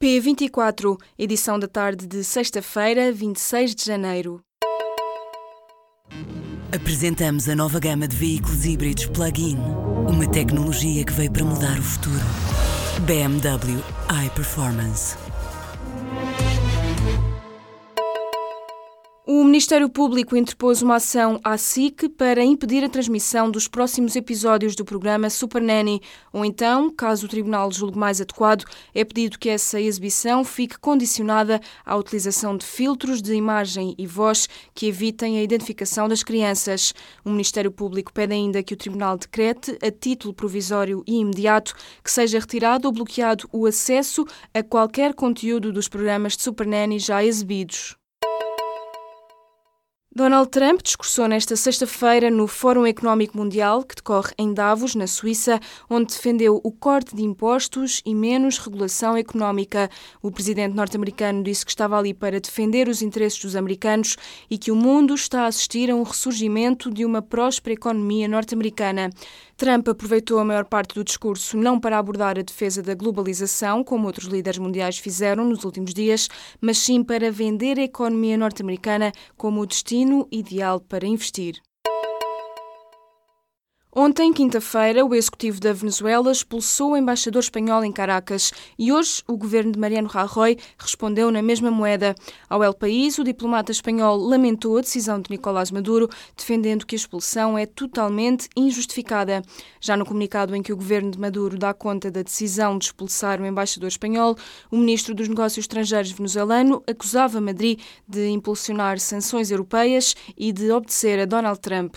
P24, edição da tarde de sexta-feira, 26 de janeiro. Apresentamos a nova gama de veículos híbridos plug-in. Uma tecnologia que veio para mudar o futuro. BMW iPerformance. Ministério Público interpôs uma ação à SIC para impedir a transmissão dos próximos episódios do programa Super Nanny, ou então, caso o Tribunal julgue mais adequado, é pedido que essa exibição fique condicionada à utilização de filtros de imagem e voz que evitem a identificação das crianças. O Ministério Público pede ainda que o Tribunal decrete, a título provisório e imediato, que seja retirado ou bloqueado o acesso a qualquer conteúdo dos programas de Super Nanny já exibidos. Donald Trump discursou nesta sexta-feira no Fórum Económico Mundial, que decorre em Davos, na Suíça, onde defendeu o corte de impostos e menos regulação económica. O presidente norte-americano disse que estava ali para defender os interesses dos americanos e que o mundo está a assistir a um ressurgimento de uma próspera economia norte-americana. Trump aproveitou a maior parte do discurso não para abordar a defesa da globalização, como outros líderes mundiais fizeram nos últimos dias, mas sim para vender a economia norte-americana como o destino ideal para investir. Ontem, quinta-feira, o executivo da Venezuela expulsou o embaixador espanhol em Caracas e hoje o governo de Mariano Rajoy respondeu na mesma moeda. Ao El País, o diplomata espanhol lamentou a decisão de Nicolás Maduro, defendendo que a expulsão é totalmente injustificada. Já no comunicado em que o governo de Maduro dá conta da decisão de expulsar o embaixador espanhol, o ministro dos Negócios Estrangeiros venezuelano acusava Madrid de impulsionar sanções europeias e de obedecer a Donald Trump.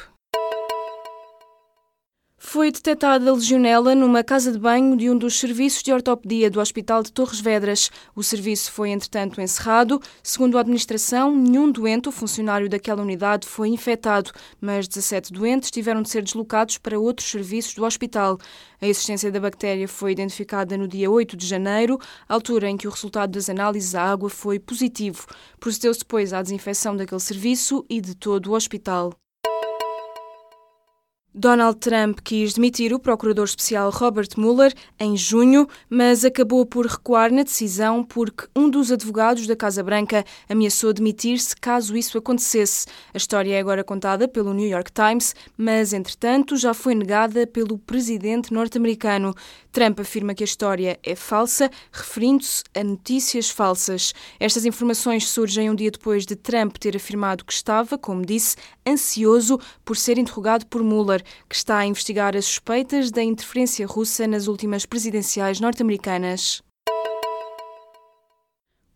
Foi detectada legionela numa casa de banho de um dos serviços de ortopedia do Hospital de Torres Vedras. O serviço foi, entretanto, encerrado. Segundo a administração, nenhum doente ou funcionário daquela unidade foi infectado, mas 17 doentes tiveram de ser deslocados para outros serviços do hospital. A existência da bactéria foi identificada no dia 8 de janeiro, altura em que o resultado das análises à água foi positivo. Procedeu-se depois à desinfecção daquele serviço e de todo o hospital. Donald Trump quis demitir o procurador especial Robert Mueller em junho, mas acabou por recuar na decisão porque um dos advogados da Casa Branca ameaçou demitir-se caso isso acontecesse. A história é agora contada pelo New York Times, mas entretanto já foi negada pelo presidente norte-americano. Trump afirma que a história é falsa, referindo-se a notícias falsas. Estas informações surgem um dia depois de Trump ter afirmado que estava, como disse, ansioso por ser interrogado por Mueller que está a investigar as suspeitas da interferência russa nas últimas presidenciais norte-americanas.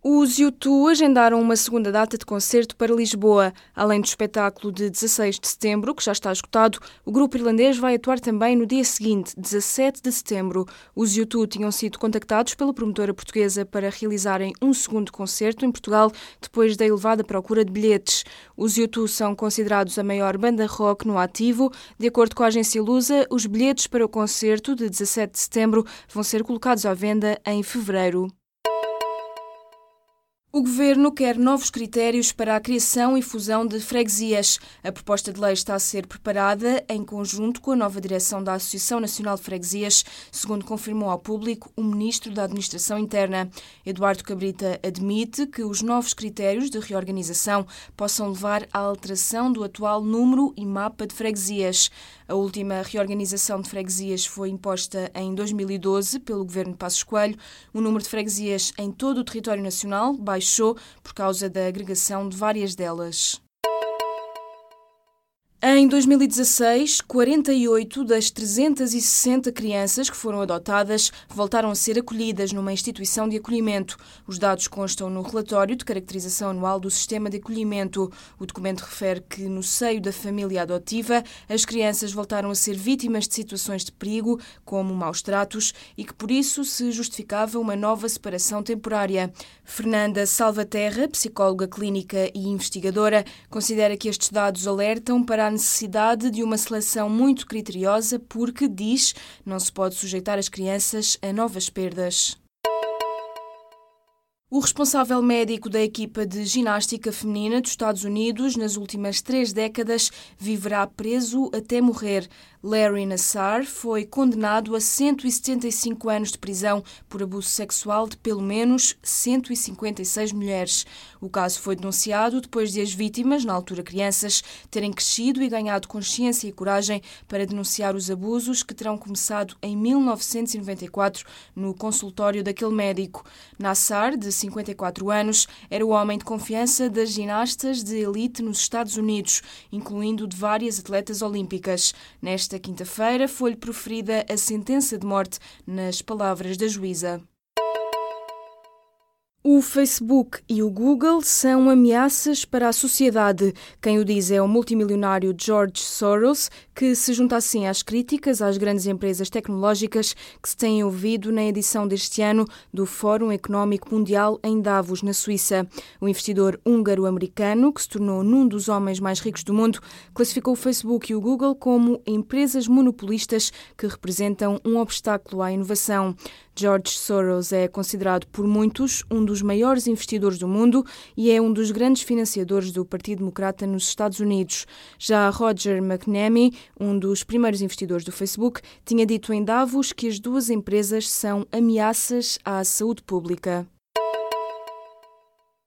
Os U2 agendaram uma segunda data de concerto para Lisboa. Além do espetáculo de 16 de setembro, que já está esgotado, o grupo irlandês vai atuar também no dia seguinte, 17 de setembro. Os U2 tinham sido contactados pela promotora portuguesa para realizarem um segundo concerto em Portugal, depois da elevada procura de bilhetes. Os U2 são considerados a maior banda rock no ativo. De acordo com a agência Lusa, os bilhetes para o concerto de 17 de setembro vão ser colocados à venda em fevereiro. O Governo quer novos critérios para a criação e fusão de freguesias. A proposta de lei está a ser preparada em conjunto com a nova direção da Associação Nacional de Freguesias, segundo confirmou ao público o Ministro da Administração Interna. Eduardo Cabrita admite que os novos critérios de reorganização possam levar à alteração do atual número e mapa de freguesias. A última reorganização de freguesias foi imposta em 2012 pelo Governo de Passos Coelho. O número de freguesias em todo o território nacional baixou baixou por causa da agregação de várias delas. Em 2016, 48 das 360 crianças que foram adotadas voltaram a ser acolhidas numa instituição de acolhimento. Os dados constam no relatório de caracterização anual do sistema de acolhimento. O documento refere que, no seio da família adotiva, as crianças voltaram a ser vítimas de situações de perigo, como maus tratos, e que por isso se justificava uma nova separação temporária. Fernanda Salvaterra, psicóloga clínica e investigadora, considera que estes dados alertam para a necessidade de uma seleção muito criteriosa porque, diz, não se pode sujeitar as crianças a novas perdas. O responsável médico da equipa de ginástica feminina dos Estados Unidos nas últimas três décadas viverá preso até morrer. Larry Nassar foi condenado a 175 anos de prisão por abuso sexual de pelo menos 156 mulheres. O caso foi denunciado depois de as vítimas, na altura crianças, terem crescido e ganhado consciência e coragem para denunciar os abusos que terão começado em 1994 no consultório daquele médico. Nassar, de 54 anos, era o homem de confiança das ginastas de elite nos Estados Unidos, incluindo de várias atletas olímpicas. Nesta quinta-feira foi-lhe proferida a sentença de morte, nas palavras da juíza. O Facebook e o Google são ameaças para a sociedade. Quem o diz é o multimilionário George Soros, que se junta assim às críticas às grandes empresas tecnológicas que se têm ouvido na edição deste ano do Fórum Económico Mundial em Davos, na Suíça. O investidor húngaro-americano, que se tornou num dos homens mais ricos do mundo, classificou o Facebook e o Google como empresas monopolistas que representam um obstáculo à inovação. George Soros é considerado por muitos um dos maiores investidores do mundo e é um dos grandes financiadores do Partido Democrata nos Estados Unidos. Já Roger McNamee, um dos primeiros investidores do Facebook, tinha dito em Davos que as duas empresas são ameaças à saúde pública.